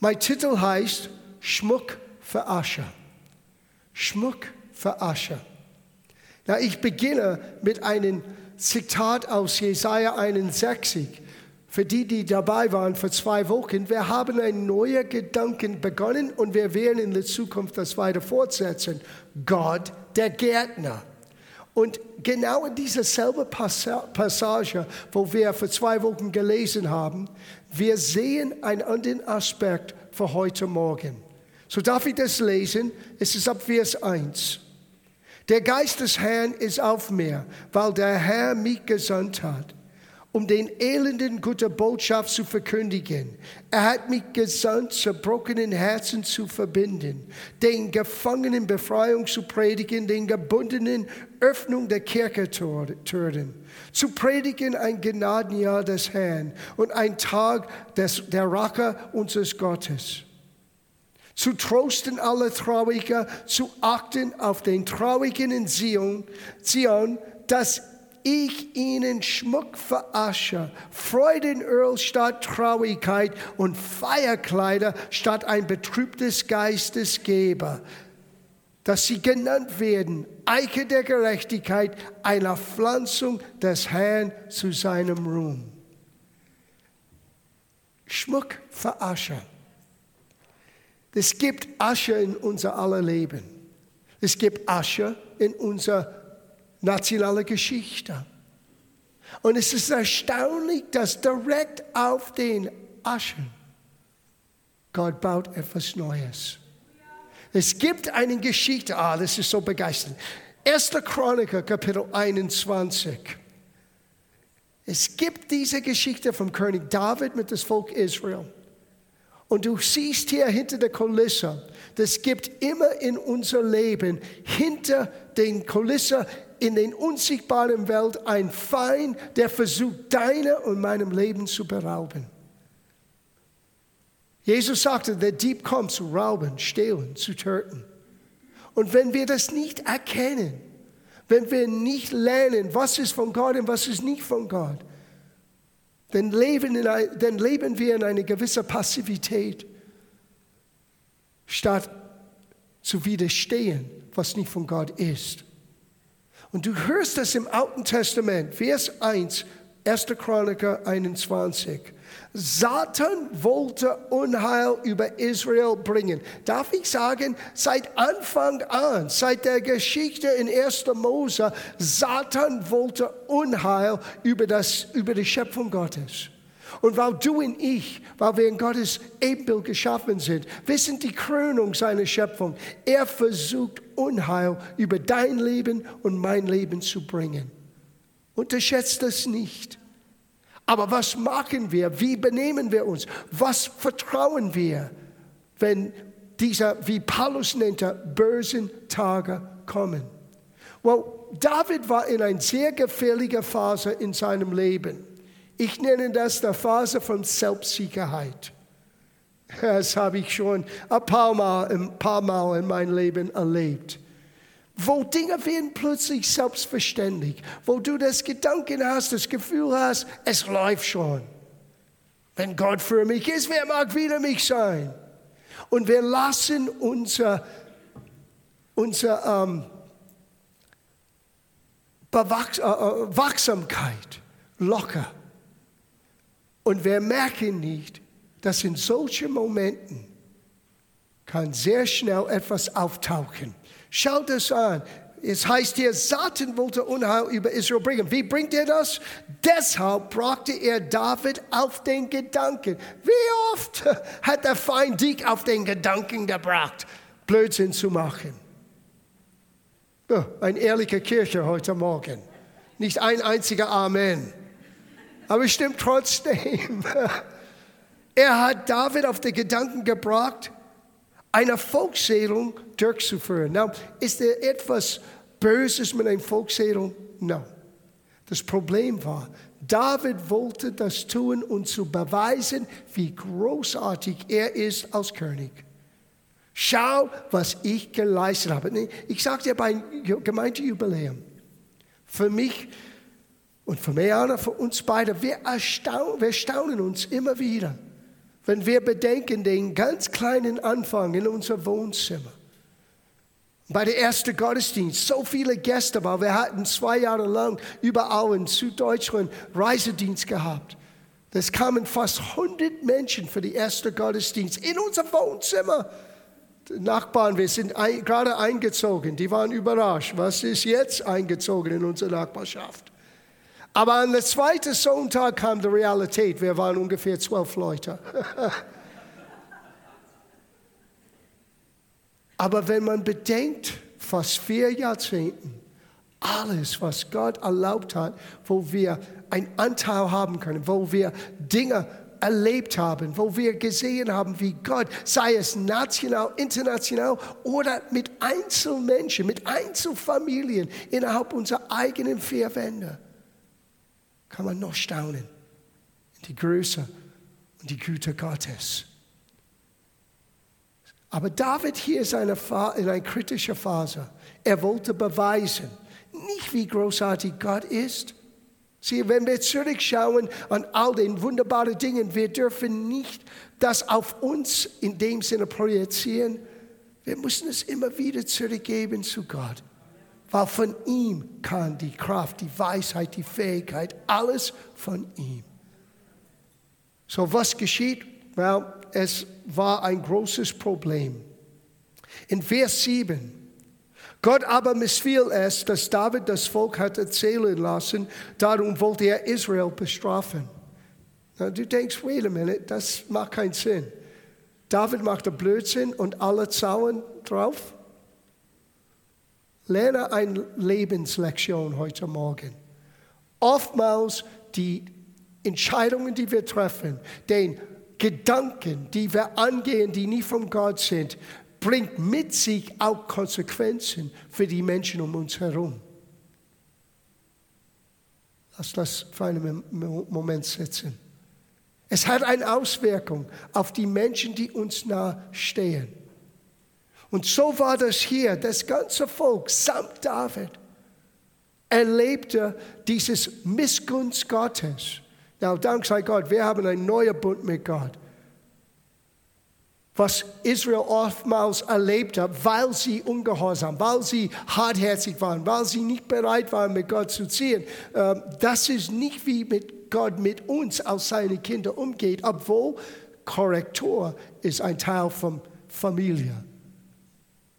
Mein Titel heißt Schmuck für Asche. Schmuck für Asche. Na, ich beginne mit einem Zitat aus Jesaja 61. Für die, die dabei waren vor zwei Wochen, wir haben einen neuen Gedanken begonnen und wir werden in der Zukunft das weiter fortsetzen. Gott, der Gärtner. Und genau in dieser selben Passage, wo wir vor zwei Wochen gelesen haben, wir sehen einen anderen Aspekt für heute Morgen. So darf ich das lesen? Es ist ab Vers 1. Der Geist des Herrn ist auf mir, weil der Herr mich gesandt hat um den Elenden gute Botschaft zu verkündigen. Er hat mich gesandt, zerbrochenen Herzen zu verbinden, den Gefangenen Befreiung zu predigen, den Gebundenen Öffnung der Kirchentüren, zu predigen ein Gnadenjahr des Herrn und ein Tag des, der Rache unseres Gottes zu trosten alle Traurigen, zu achten auf den Traurigen in Zion, Zion dass ich ihnen Schmuck für Asche, Freudenöl statt Traurigkeit und Feierkleider statt ein betrübtes Geistes gebe, dass sie genannt werden, Eiche der Gerechtigkeit, einer Pflanzung des Herrn zu seinem Ruhm. Schmuck für Asche. Es gibt Asche in unser aller Leben. Es gibt Asche in unser nationale Geschichte. Und es ist erstaunlich, dass direkt auf den Aschen Gott baut etwas Neues. Es gibt eine Geschichte, ah, das ist so begeisternd. 1. Chroniker, Kapitel 21. Es gibt diese Geschichte vom König David mit dem Volk Israel. Und du siehst hier hinter der Kulisse, das gibt immer in unser Leben hinter den Kulissen in den unsichtbaren Welt ein Feind, der versucht, deine und meinem Leben zu berauben. Jesus sagte, der Dieb kommt zu rauben, stehlen, zu töten. Und wenn wir das nicht erkennen, wenn wir nicht lernen, was ist von Gott und was ist nicht von Gott, dann leben, ein, dann leben wir in einer gewissen Passivität, statt zu widerstehen, was nicht von Gott ist. Und du hörst das im Alten Testament, Vers 1, 1. Chroniker 21. Satan wollte Unheil über Israel bringen. Darf ich sagen, seit Anfang an, seit der Geschichte in 1. Mose, Satan wollte Unheil über, das, über die Schöpfung Gottes. Und weil du und ich, weil wir in Gottes Ebenbild geschaffen sind, wir sind die Krönung seiner Schöpfung. Er versucht Unheil über dein Leben und mein Leben zu bringen. Unterschätzt das nicht. Aber was machen wir? Wie benehmen wir uns? Was vertrauen wir, wenn dieser, wie Paulus nennt, bösen Tage kommen? Well, David war in einer sehr gefährlichen Phase in seinem Leben. Ich nenne das der Phase von Selbstsicherheit. Das habe ich schon ein paar Mal, ein paar Mal in meinem Leben erlebt. Wo Dinge werden plötzlich selbstverständlich, wo du das Gedanken hast, das Gefühl hast, es läuft schon. Wenn Gott für mich ist, wer mag wieder mich sein? Und wir lassen unser, unser ähm, Bewachs äh, äh Wachsamkeit locker. Und wir merken nicht, dass in solchen Momenten kann sehr schnell etwas auftauchen. Schaut es an. Es heißt hier, Satan wollte Unheil über Israel bringen. Wie bringt er das? Deshalb brachte er David auf den Gedanken. Wie oft hat der Feind dich auf den Gedanken gebracht, Blödsinn zu machen? Oh, ein ehrlicher Kirche heute Morgen. Nicht ein einziger Amen. Aber es stimmt trotzdem. Er hat David auf den Gedanken gebracht, eine Volkszählung durchzuführen. Now, ist da etwas Böses mit einer Volkszählung? Nein. Das Problem war, David wollte das tun, um zu beweisen, wie großartig er ist als König. Schau, was ich geleistet habe. Ich sagte dir bei Gemeindejubiläum, für mich und für Meana, für uns beide, wir, erstaunen, wir staunen uns immer wieder wenn wir bedenken den ganz kleinen Anfang in unser Wohnzimmer. Bei der ersten Gottesdienst, so viele Gäste, weil wir hatten zwei Jahre lang überall in Süddeutschland Reisedienst gehabt. Es kamen fast 100 Menschen für die erste Gottesdienst in unser Wohnzimmer. Die Nachbarn, wir sind ein, gerade eingezogen, die waren überrascht. Was ist jetzt eingezogen in unsere Nachbarschaft? Aber an der zweiten Sonntag kam die Realität. Wir waren ungefähr zwölf Leute. Aber wenn man bedenkt, fast vier Jahrzehnten, alles, was Gott erlaubt hat, wo wir einen Anteil haben können, wo wir Dinge erlebt haben, wo wir gesehen haben, wie Gott, sei es national, international oder mit Einzelmenschen, mit Einzelfamilien innerhalb unserer eigenen vier Wände, kann man noch staunen. Die Größe und die Güte Gottes. Aber David hier ist eine, in einer kritischen Phase. Er wollte beweisen, nicht wie großartig Gott ist. Sieh, wenn wir zurückschauen an all den wunderbaren Dingen, wir dürfen nicht das auf uns in dem Sinne projizieren. Wir müssen es immer wieder zurückgeben zu Gott. Weil von ihm kann die Kraft, die Weisheit, die Fähigkeit, alles von ihm. So was geschieht? Well, es war ein großes Problem. In Vers 7. Gott aber missfiel es, dass David das Volk hat erzählen lassen, darum wollte er Israel bestrafen. Na, du denkst, wait a minute, das macht keinen Sinn. David machte Blödsinn und alle zauen drauf. Lerne eine Lebenslektion heute Morgen. Oftmals die Entscheidungen, die wir treffen, den Gedanken, die wir angehen, die nicht von Gott sind, bringt mit sich auch Konsequenzen für die Menschen um uns herum. Lass das für einen Moment sitzen. Es hat eine Auswirkung auf die Menschen, die uns nahe stehen. Und so war das hier. Das ganze Volk samt David erlebte dieses Missgunst Gottes. Ja, dank sei Gott, wir haben einen neuen Bund mit Gott. Was Israel oftmals erlebt hat, weil sie ungehorsam, weil sie hartherzig waren, weil sie nicht bereit waren, mit Gott zu ziehen. Ähm, das ist nicht wie mit Gott mit uns als seine Kinder umgeht, obwohl Korrektur ist ein Teil von Familie.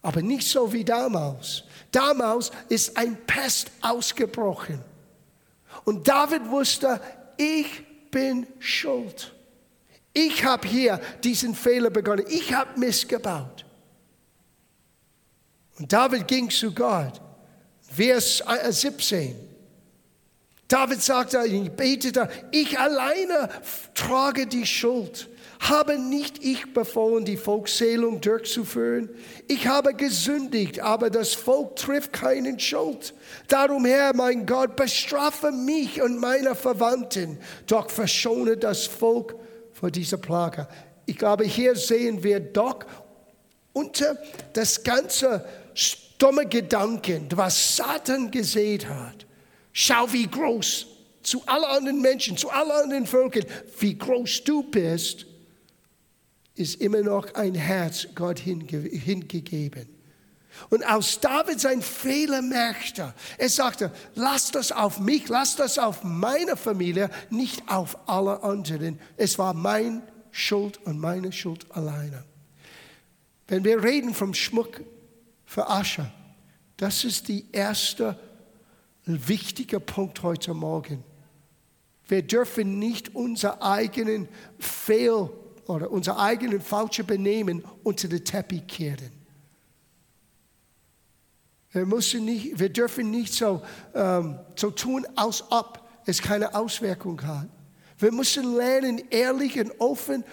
Aber nicht so wie damals. Damals ist ein Pest ausgebrochen. Und David wusste, ich bin schuld. Ich habe hier diesen Fehler begonnen. Ich habe missgebaut. Und David ging zu Gott. Vers 17. David sagte, ich betete, ich alleine trage die Schuld. Habe nicht ich befohlen, die Volkszählung durchzuführen? Ich habe gesündigt, aber das Volk trifft keinen Schuld. Darum, Herr, mein Gott, bestrafe mich und meine Verwandten, doch verschone das Volk vor dieser Plage. Ich glaube, hier sehen wir doch unter das ganze stumme Gedanken, was Satan gesät hat. Schau, wie groß zu allen anderen Menschen, zu allen anderen Völkern, wie groß du bist ist immer noch ein Herz Gott hinge hingegeben. Und aus David sein Fehler merkte, er sagte, lass das auf mich, lass das auf meine Familie, nicht auf alle anderen. Es war mein Schuld und meine Schuld alleine. Wenn wir reden vom Schmuck für Asche, das ist die erste wichtige Punkt heute Morgen. Wir dürfen nicht unser eigenen Fehl oder unser eigenes falsches Benehmen unter den Teppich kehren. Wir, müssen nicht, wir dürfen nicht so, ähm, so tun, als ob es keine Auswirkung hat. Wir müssen lernen, ehrlich und offen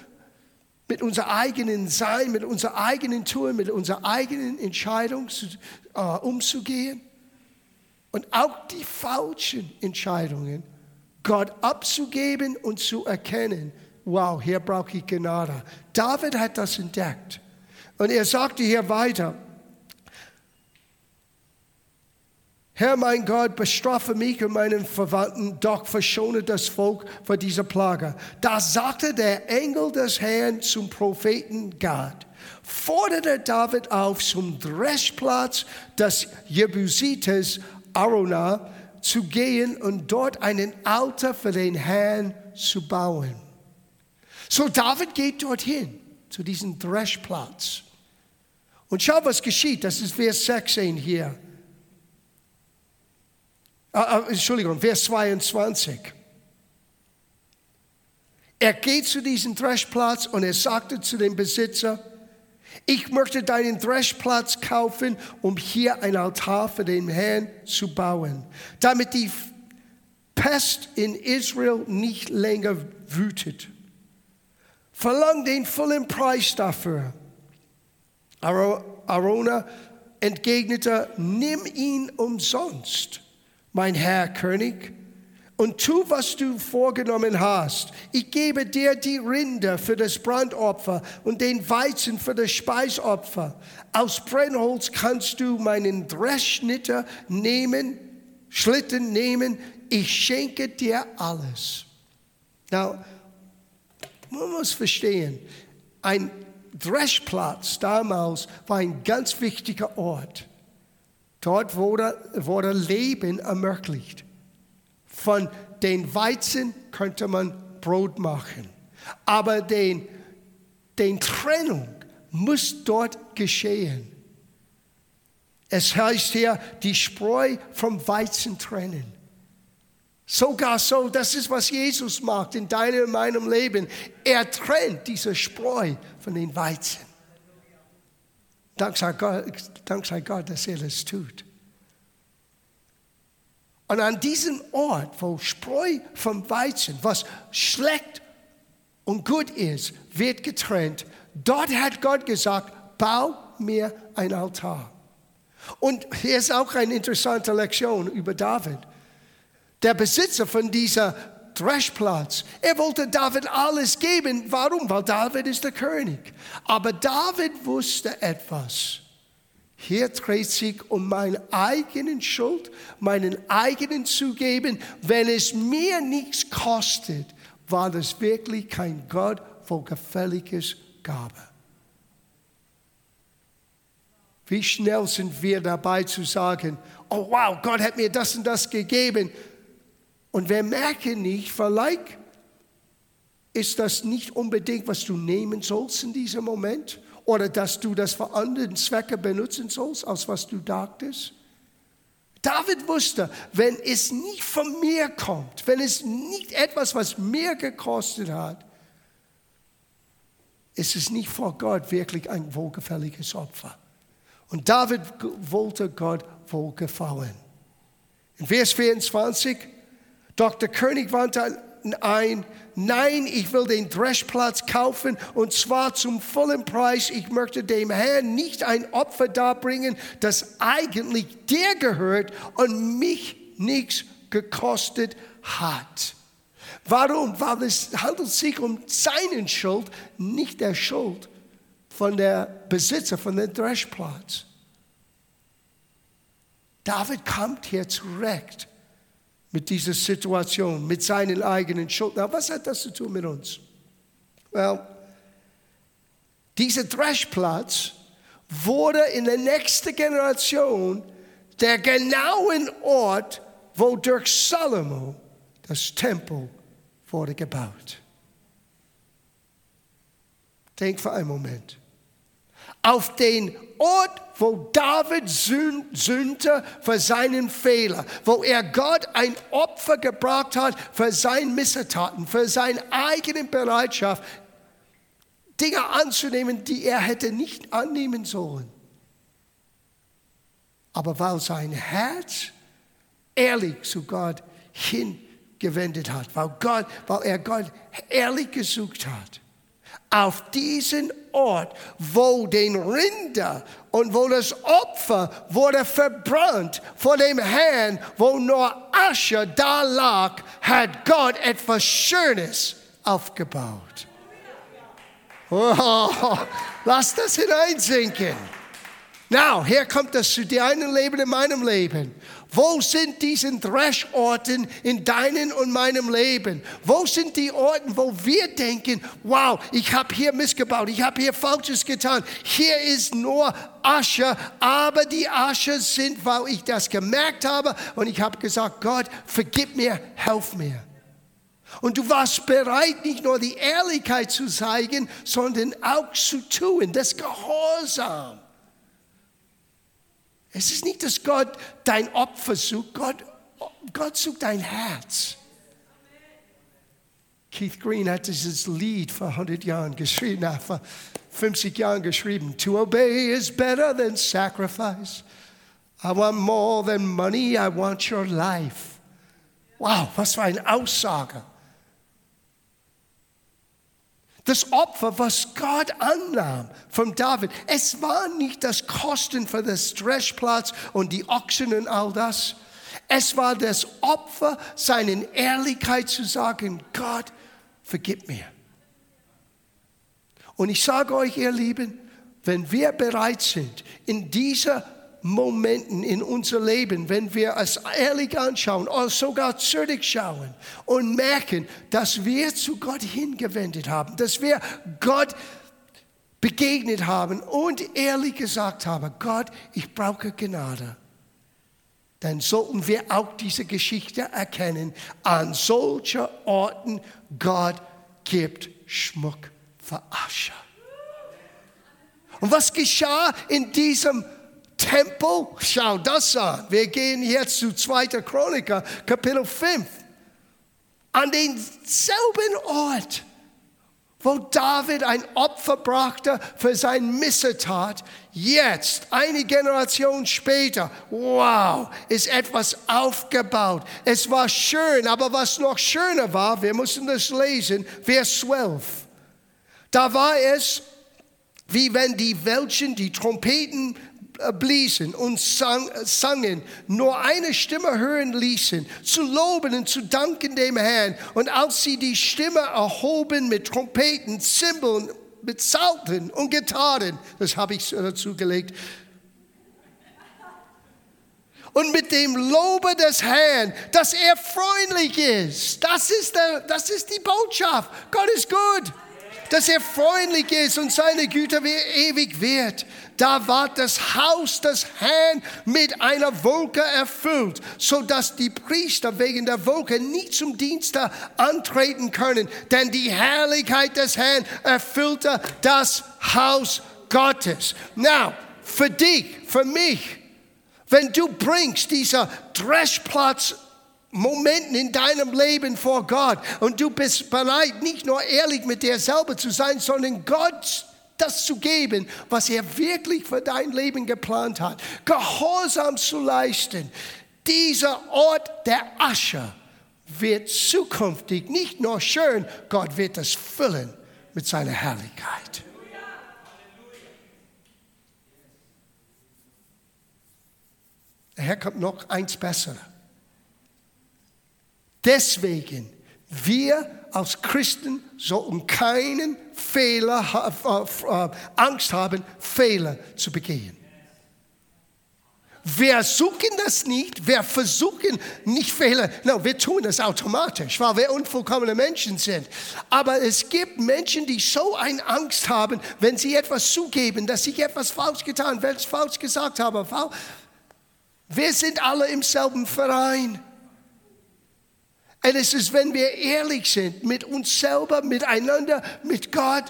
mit unserem eigenen Sein, mit unserem eigenen Tun, mit unserer eigenen Entscheidung äh, umzugehen. Und auch die falschen Entscheidungen Gott abzugeben und zu erkennen, wow, hier brauche ich Gnade. David hat das entdeckt. Und er sagte hier weiter, Herr mein Gott, bestrafe mich und meinen Verwandten, doch verschone das Volk vor dieser Plage. Da sagte der Engel des Herrn zum Propheten Gad, forderte David auf, zum Dreschplatz des Jebusites Arona zu gehen und dort einen Altar für den Herrn zu bauen. So David geht dorthin, zu diesem Dreschplatz. Und schau, was geschieht. Das ist Vers 16 hier. Uh, Entschuldigung, Vers 22. Er geht zu diesem Dreschplatz und er sagte zu dem Besitzer, ich möchte deinen Dreschplatz kaufen, um hier ein Altar für den Herrn zu bauen, damit die Pest in Israel nicht länger wütet. Verlang den vollen Preis dafür. Arona entgegnete, nimm ihn umsonst, mein Herr König und tu, was du vorgenommen hast. Ich gebe dir die Rinde für das Brandopfer und den Weizen für das Speisopfer. Aus Brennholz kannst du meinen Dreschnitter nehmen, Schlitten nehmen. Ich schenke dir alles. Now, man muss verstehen, ein Dreschplatz damals war ein ganz wichtiger Ort. Dort wurde, wurde Leben ermöglicht. Von den Weizen könnte man Brot machen. Aber den, den Trennung muss dort geschehen. Es heißt hier, die Spreu vom Weizen trennen. Sogar so, das ist, was Jesus macht in deinem und meinem Leben. Er trennt diese Spreu von den Weizen. Dank sei Gott, Dank sei Gott dass er das tut. Und an diesem Ort, wo Spreu vom Weizen, was schlecht und gut ist, wird getrennt, dort hat Gott gesagt, bau mir ein Altar. Und hier ist auch eine interessante Lektion über David. Der Besitzer von dieser Dreschplatz, er wollte David alles geben. Warum? Weil David ist der König. Aber David wusste etwas. Hier dreht sich um meine eigenen Schuld, meinen eigenen Zugeben. Wenn es mir nichts kostet, war das wirklich kein Gott wohlgefälliges Gabe. Wie schnell sind wir dabei zu sagen, oh wow, Gott hat mir das und das gegeben. Und wir merken nicht, vielleicht ist das nicht unbedingt, was du nehmen sollst in diesem Moment oder dass du das für andere Zwecke benutzen sollst, als was du dachtest? David wusste, wenn es nicht von mir kommt, wenn es nicht etwas, was mir gekostet hat, ist es nicht vor Gott wirklich ein wohlgefälliges Opfer. Und David wollte Gott wohlgefallen. In Vers 24, Dr. König wandte ein, nein, ich will den Dreschplatz kaufen und zwar zum vollen Preis. Ich möchte dem Herrn nicht ein Opfer darbringen, das eigentlich dir gehört und mich nichts gekostet hat. Warum? Weil es handelt sich um seinen Schuld, nicht der Schuld von der Besitzer von dem Dreschplatz. David kommt hier zurecht mit dieser Situation, mit seinen eigenen Schuld. Na, was hat das zu tun mit uns? Well, dieser Dreschplatz wurde in der nächsten Generation der genauen Ort, wo durch Salomo das Tempel wurde gebaut. Denk für einen Moment. Auf den Ort, wo David sühnte für seinen Fehler, wo er Gott ein Opfer gebracht hat für seine Missetaten, für seine eigene Bereitschaft, Dinge anzunehmen, die er hätte nicht annehmen sollen. Aber weil sein Herz ehrlich zu Gott hingewendet hat, weil, Gott, weil er Gott ehrlich gesucht hat, auf diesen Ort, wo den Rinder und wo das Opfer wurde verbrannt vor dem Herrn, wo nur Asche da lag, hat Gott etwas Schönes aufgebaut. Oh, lass das hineinsinken. Now, hier kommt das zu deinem Leben, in meinem Leben. Wo sind diese Dreschorten in deinem und meinem Leben? Wo sind die Orten, wo wir denken, wow, ich habe hier missgebaut, ich habe hier Falsches getan. Hier ist nur Asche, aber die Asche sind, weil ich das gemerkt habe und ich habe gesagt, Gott, vergib mir, helf mir. Und du warst bereit, nicht nur die Ehrlichkeit zu zeigen, sondern auch zu tun, das Gehorsam. Es ist nicht, dass Gott dein Opfer sucht, Gott, Gott sucht dein Herz. Keith Green hat dieses Lied vor 100 Jahren geschrieben, vor 50 Jahren geschrieben. To obey is better than sacrifice. I want more than money, I want your life. Wow, was für eine Aussage. Das Opfer, was Gott annahm von David, es war nicht das Kosten für das Dreschplatz und die Ochsen und all das. Es war das Opfer, seinen Ehrlichkeit zu sagen, Gott, vergib mir. Und ich sage euch, ihr Lieben, wenn wir bereit sind, in dieser Momenten in unser Leben, wenn wir es ehrlich anschauen oder sogar zurückschauen und merken, dass wir zu Gott hingewendet haben, dass wir Gott begegnet haben und ehrlich gesagt haben, Gott, ich brauche Gnade. Dann sollten wir auch diese Geschichte erkennen. An solchen Orten, Gott gibt Schmuck für Asche. Und was geschah in diesem Tempel, schau das an. Wir gehen jetzt zu 2. Chroniker, Kapitel 5. An denselben Ort, wo David ein Opfer brachte für sein Missetat, jetzt, eine Generation später, wow, ist etwas aufgebaut. Es war schön, aber was noch schöner war, wir müssen das lesen, Vers 12. Da war es, wie wenn die Welchen, die Trompeten bliesen und sang, sangen, nur eine Stimme hören ließen, zu loben und zu danken dem Herrn. Und als sie die Stimme erhoben mit Trompeten, Zimbeln, mit Salten und Gitarren, das habe ich dazu gelegt, und mit dem Lobe des Herrn, dass er freundlich ist. Das ist, der, das ist die Botschaft. Gott ist gut. Dass er freundlich ist und seine Güte ewig wird da war das Haus des Herrn mit einer Wolke erfüllt, so dass die Priester wegen der Wolke nie zum Dienste antreten können, denn die Herrlichkeit des Herrn erfüllte das Haus Gottes. Now, für dich, für mich, wenn du bringst dieser Dreschplatz Momenten in deinem Leben vor Gott und du bist bereit, nicht nur ehrlich mit dir selber zu sein, sondern Gott das zu geben, was er wirklich für dein Leben geplant hat. Gehorsam zu leisten. Dieser Ort der Asche wird zukünftig nicht nur schön, Gott wird es füllen mit seiner Herrlichkeit. Daher kommt noch eins besser. Deswegen, wir als Christen sollten keinen Fehler, äh, äh, Angst haben, Fehler zu begehen. Wir suchen das nicht, wir versuchen nicht Fehler, no, wir tun es automatisch, weil wir unvollkommene Menschen sind. Aber es gibt Menschen, die so eine Angst haben, wenn sie etwas zugeben, dass sie etwas falsch getan, falsch gesagt haben. Wir sind alle im selben Verein. Und es ist, wenn wir ehrlich sind mit uns selber, miteinander, mit Gott,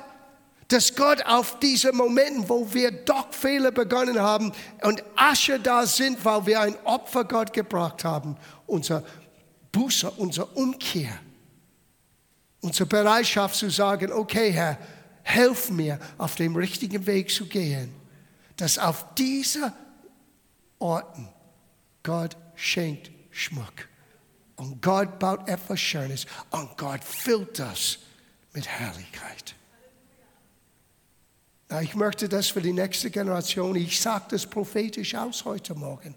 dass Gott auf diese Momente, wo wir doch Fehler begonnen haben und Asche da sind, weil wir ein Opfer Gott gebracht haben, unser Buße, unsere Umkehr, unsere Bereitschaft zu sagen, okay Herr, helf mir, auf dem richtigen Weg zu gehen, dass auf diese Orten Gott schenkt Schmuck. Und Gott baut etwas Schönes und Gott füllt das mit Herrlichkeit. Ich möchte das für die nächste Generation, ich sage das prophetisch aus heute Morgen.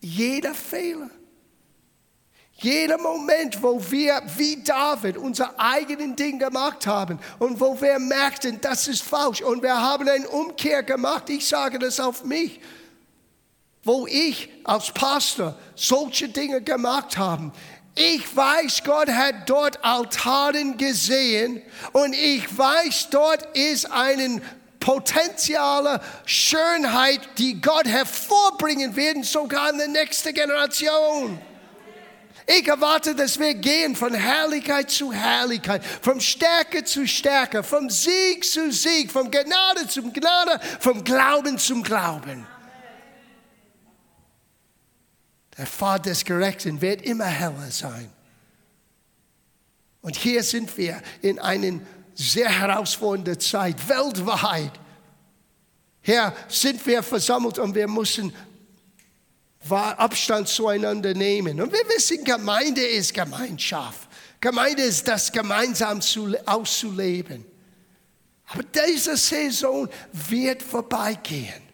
Jeder Fehler, Jeder Moment, wo wir wie David unser eigenen Ding gemacht haben und wo wir merkten, das ist falsch und wir haben eine Umkehr gemacht, ich sage das auf mich, wo ich als Pastor solche Dinge gemacht habe. Ich weiß, Gott hat dort Altaren gesehen und ich weiß, dort ist eine potenzielle Schönheit, die Gott hervorbringen wird, sogar in der nächsten Generation. Ich erwarte, dass wir gehen von Herrlichkeit zu Herrlichkeit, von Stärke zu Stärke, vom Sieg zu Sieg, von Gnade zu Gnade, vom Glauben zum Glauben. Der Pfad des Gerechten wird immer heller sein. Und hier sind wir in einer sehr herausfordernden Zeit, weltweit. Hier sind wir versammelt und wir müssen Abstand zueinander nehmen. Und wir wissen, Gemeinde ist Gemeinschaft. Gemeinde ist das gemeinsam auszuleben. Aber diese Saison wird vorbeigehen.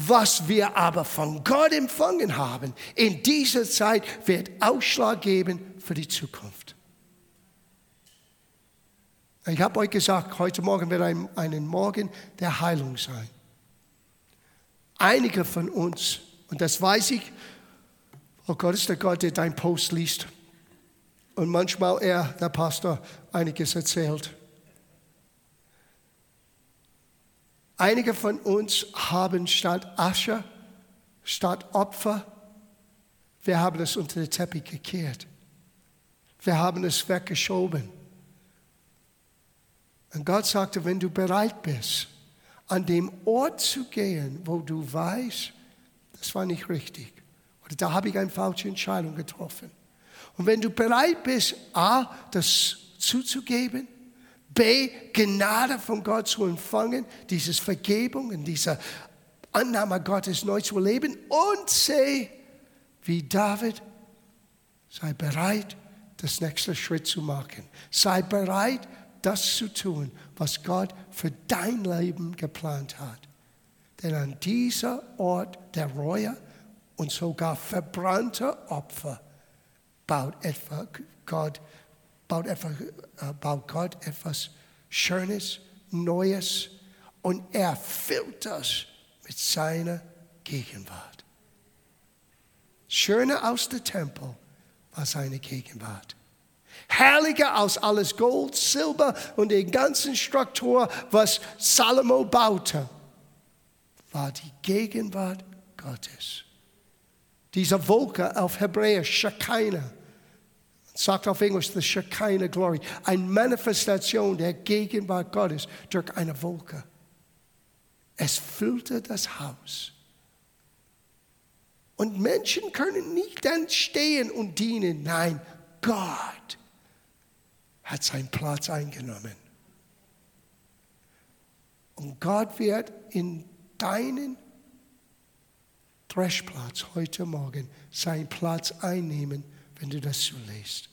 Was wir aber von Gott empfangen haben, in dieser Zeit wird Ausschlag geben für die Zukunft. Ich habe euch gesagt, heute Morgen wird ein, ein Morgen der Heilung sein. Einige von uns und das weiß ich. Oh Gott ist der Gott, der dein Post liest. Und manchmal er, der Pastor, einiges erzählt. Einige von uns haben statt Asche, statt Opfer, wir haben es unter den Teppich gekehrt. Wir haben es weggeschoben. Und Gott sagte, wenn du bereit bist, an dem Ort zu gehen, wo du weißt, das war nicht richtig. Oder da habe ich eine falsche Entscheidung getroffen. Und wenn du bereit bist, A, das zuzugeben, B, Gnade von Gott zu empfangen, dieses Vergebung und diese Annahme Gottes neu zu erleben und C, wie David, sei bereit, das nächste Schritt zu machen. Sei bereit, das zu tun, was Gott für dein Leben geplant hat. Denn an dieser Ort der Reue und sogar verbrannter Opfer baut, etwa Gott, baut, etwa, äh, baut Gott etwas Schönes, Neues und er füllt das mit seiner Gegenwart. Schöner aus dem Tempel war seine Gegenwart. Herrlicher als alles Gold, Silber und die ganzen Struktur, was Salomo baute war die Gegenwart Gottes. Diese Wolke auf Hebräisch, Shekinah, sagt auf Englisch the Shekinah Glory, eine Manifestation der Gegenwart Gottes durch eine Wolke. Es füllte das Haus. Und Menschen können nicht dann stehen und dienen. Nein, Gott hat seinen Platz eingenommen. Und Gott wird in deinen Dreschplatz heute Morgen seinen Platz einnehmen, wenn du das zulässt.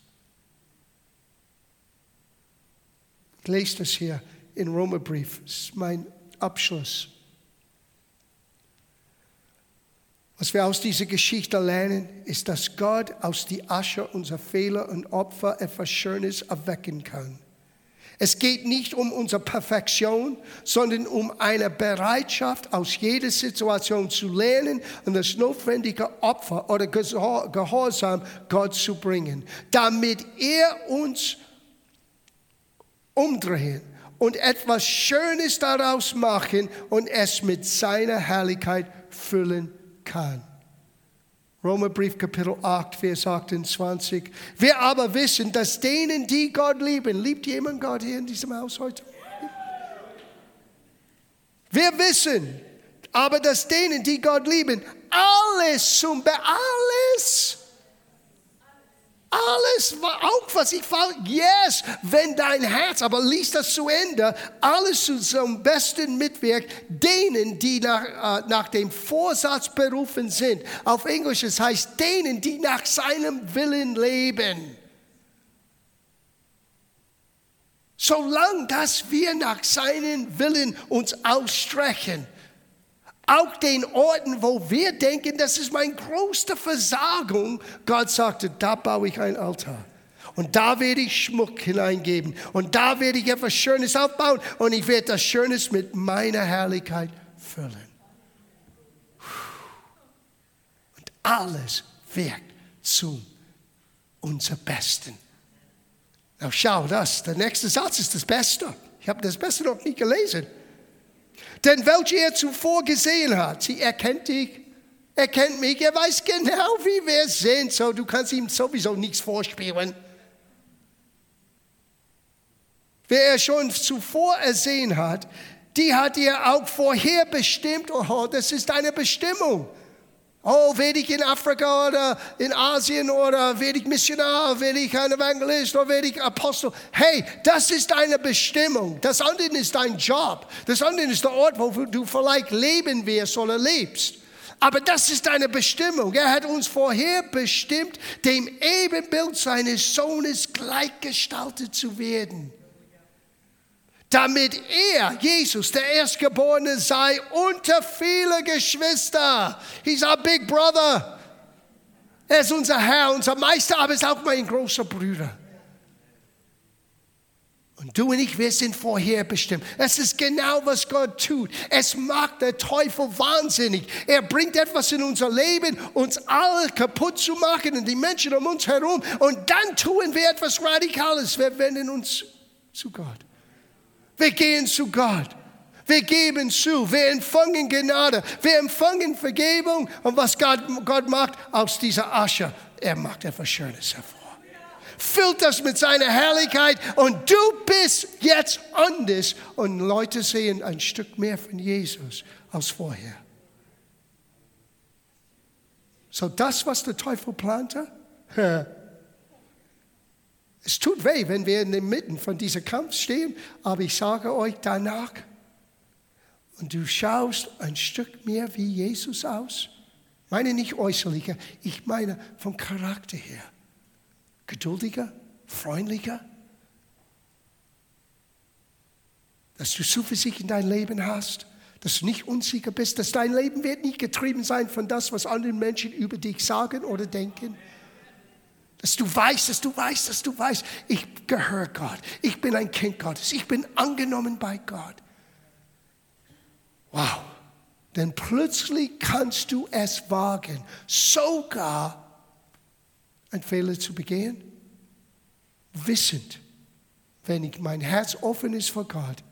Ich lese das hier in Romerbrief, das ist mein Abschluss. Was wir aus dieser Geschichte lernen, ist, dass Gott aus die Asche unserer Fehler und Opfer etwas Schönes erwecken kann. Es geht nicht um unsere Perfektion, sondern um eine Bereitschaft, aus jeder Situation zu lernen und das notwendige Opfer oder Gehorsam Gott zu bringen, damit er uns umdrehen und etwas Schönes daraus machen und es mit seiner Herrlichkeit füllen kann. Romerbrief Kapitel 8, Vers 28. Wir aber wissen, dass denen, die Gott lieben, liebt jemand Gott hier in diesem Haus heute? Wir wissen, aber dass denen, die Gott lieben, alles zum Be alles, auch was ich fand, yes, wenn dein Herz, aber liest das zu Ende, alles zu zum Besten mitwirkt, denen, die nach, äh, nach dem Vorsatz berufen sind. Auf Englisch, es heißt, denen, die nach seinem Willen leben. Solange dass wir nach seinem Willen uns ausstrecken, Auch den Orten, wo wir denken, das ist meine größte Versagung. Gott sagte, da baue ich ein Altar. Und da werde ich Schmuck hineingeben. Und da werde ich etwas Schönes aufbauen. Und ich werde das Schönes mit meiner Herrlichkeit füllen. Und alles wirkt zu unser Besten. Na schau, das, der nächste Satz ist das Beste. Ich habe das Beste noch nie gelesen. Denn welche er zuvor gesehen hat, sie erkennt dich, er kennt mich, er weiß genau, wie wir sind, so du kannst ihm sowieso nichts vorspielen. Wer er schon zuvor ersehen hat, die hat er auch vorher bestimmt. Oh, das ist eine Bestimmung. Oh, werde ich in Afrika oder in Asien oder werde ich Missionar, werde ich ein Evangelist oder werde ich Apostel. Hey, das ist deine Bestimmung. Das andere ist dein Job. Das andere ist der Ort, wo du vielleicht leben wirst oder lebst. Aber das ist deine Bestimmung. Er hat uns vorher bestimmt, dem Ebenbild seines Sohnes gleichgestaltet zu werden damit er, Jesus, der Erstgeborene sei unter viele Geschwister. He's our big brother. Er ist unser Herr, unser Meister, aber er ist auch mein großer Bruder. Und du und ich, wir sind vorherbestimmt. Es ist genau, was Gott tut. Es macht der Teufel wahnsinnig. Er bringt etwas in unser Leben, uns alle kaputt zu machen und die Menschen um uns herum. Und dann tun wir etwas Radikales. Wir wenden uns zu Gott. Wir gehen zu Gott. Wir geben zu, wir empfangen Gnade, wir empfangen Vergebung. Und was Gott, Gott macht aus dieser Asche, er macht etwas Schönes hervor. Füllt das mit seiner Herrlichkeit und du bist jetzt anders. Und Leute sehen ein Stück mehr von Jesus als vorher. So das, was der Teufel plante, Es tut weh, wenn wir in der Mitte von diesem Kampf stehen, aber ich sage euch danach, und du schaust ein Stück mehr wie Jesus aus, meine nicht äußerlicher, ich meine vom Charakter her. Geduldiger, freundlicher, dass du Zuversicht in dein Leben hast, dass du nicht unsicher bist, dass dein Leben wird nicht getrieben sein von das, was andere Menschen über dich sagen oder denken. Dass du weißt, dass du weißt, dass du weißt, ich gehöre Gott. Ich bin ein Kind Gottes. Ich bin angenommen bei Gott. Wow. Denn plötzlich kannst du es wagen, sogar einen Fehler zu begehen, wissend, wenn ich mein Herz offen ist vor Gott,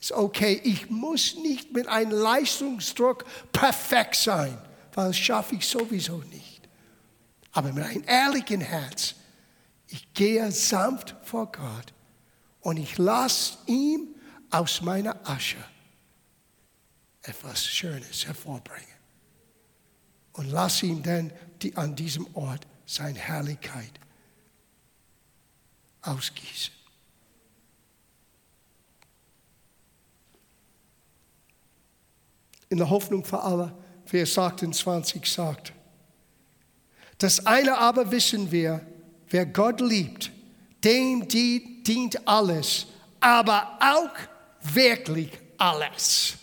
ist okay. Ich muss nicht mit einem Leistungsdruck perfekt sein, weil das schaffe ich sowieso nicht aber mit einem ehrlichen Herz. Ich gehe sanft vor Gott und ich lasse ihm aus meiner Asche etwas Schönes hervorbringen. Und lasse ihm dann die, an diesem Ort seine Herrlichkeit ausgießen. In der Hoffnung für alle, Vers 28 sagt, das eine aber wissen wir, wer Gott liebt, dem dient alles, aber auch wirklich alles.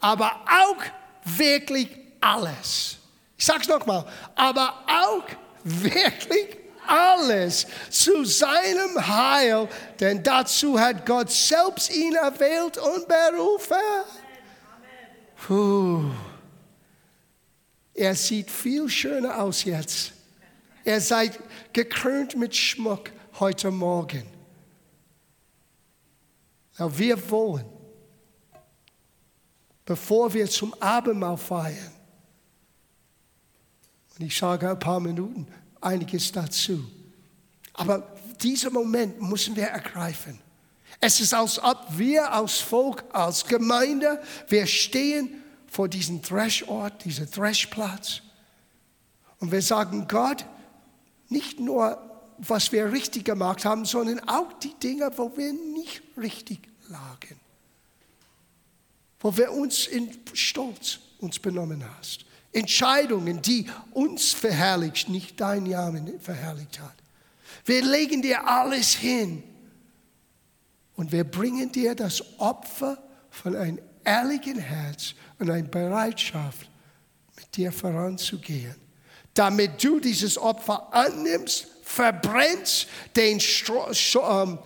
Aber auch wirklich alles. Ich sage es nochmal, aber auch wirklich alles zu seinem Heil, denn dazu hat Gott selbst ihn erwählt und berufen. Puh. Er sieht viel schöner aus jetzt. Er seid gekrönt mit Schmuck heute Morgen. Aber wir wollen, bevor wir zum Abendmahl feiern, und ich sage ein paar Minuten einiges dazu, aber diesen Moment müssen wir ergreifen. Es ist, als ob wir als Volk, als Gemeinde, wir stehen vor diesem Threshort, diesem Threshplatz. Und wir sagen Gott, nicht nur, was wir richtig gemacht haben, sondern auch die Dinge, wo wir nicht richtig lagen. Wo wir uns in Stolz uns benommen hast. Entscheidungen, die uns verherrlicht, nicht dein Namen verherrlicht hat. Wir legen dir alles hin und wir bringen dir das Opfer von einem ehrlichen Herz und einer Bereitschaft, mit dir voranzugehen. Damit du dieses Opfer annimmst, verbrennst, den Stro ähm,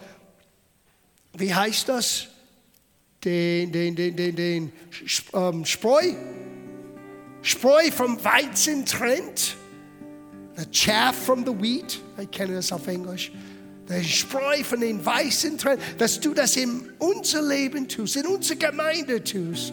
wie heißt das? Den, den, den, den, den ähm, Spreu, Spreu vom Weizen trennt, the chaff from the wheat, ich kenne das auf Englisch, der Spreu von den Weißen trennt, dass du das in unser Leben tust, in unserer Gemeinde tust,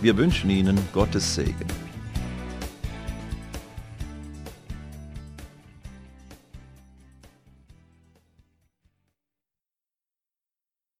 Wir wünschen Ihnen Gottes Segen.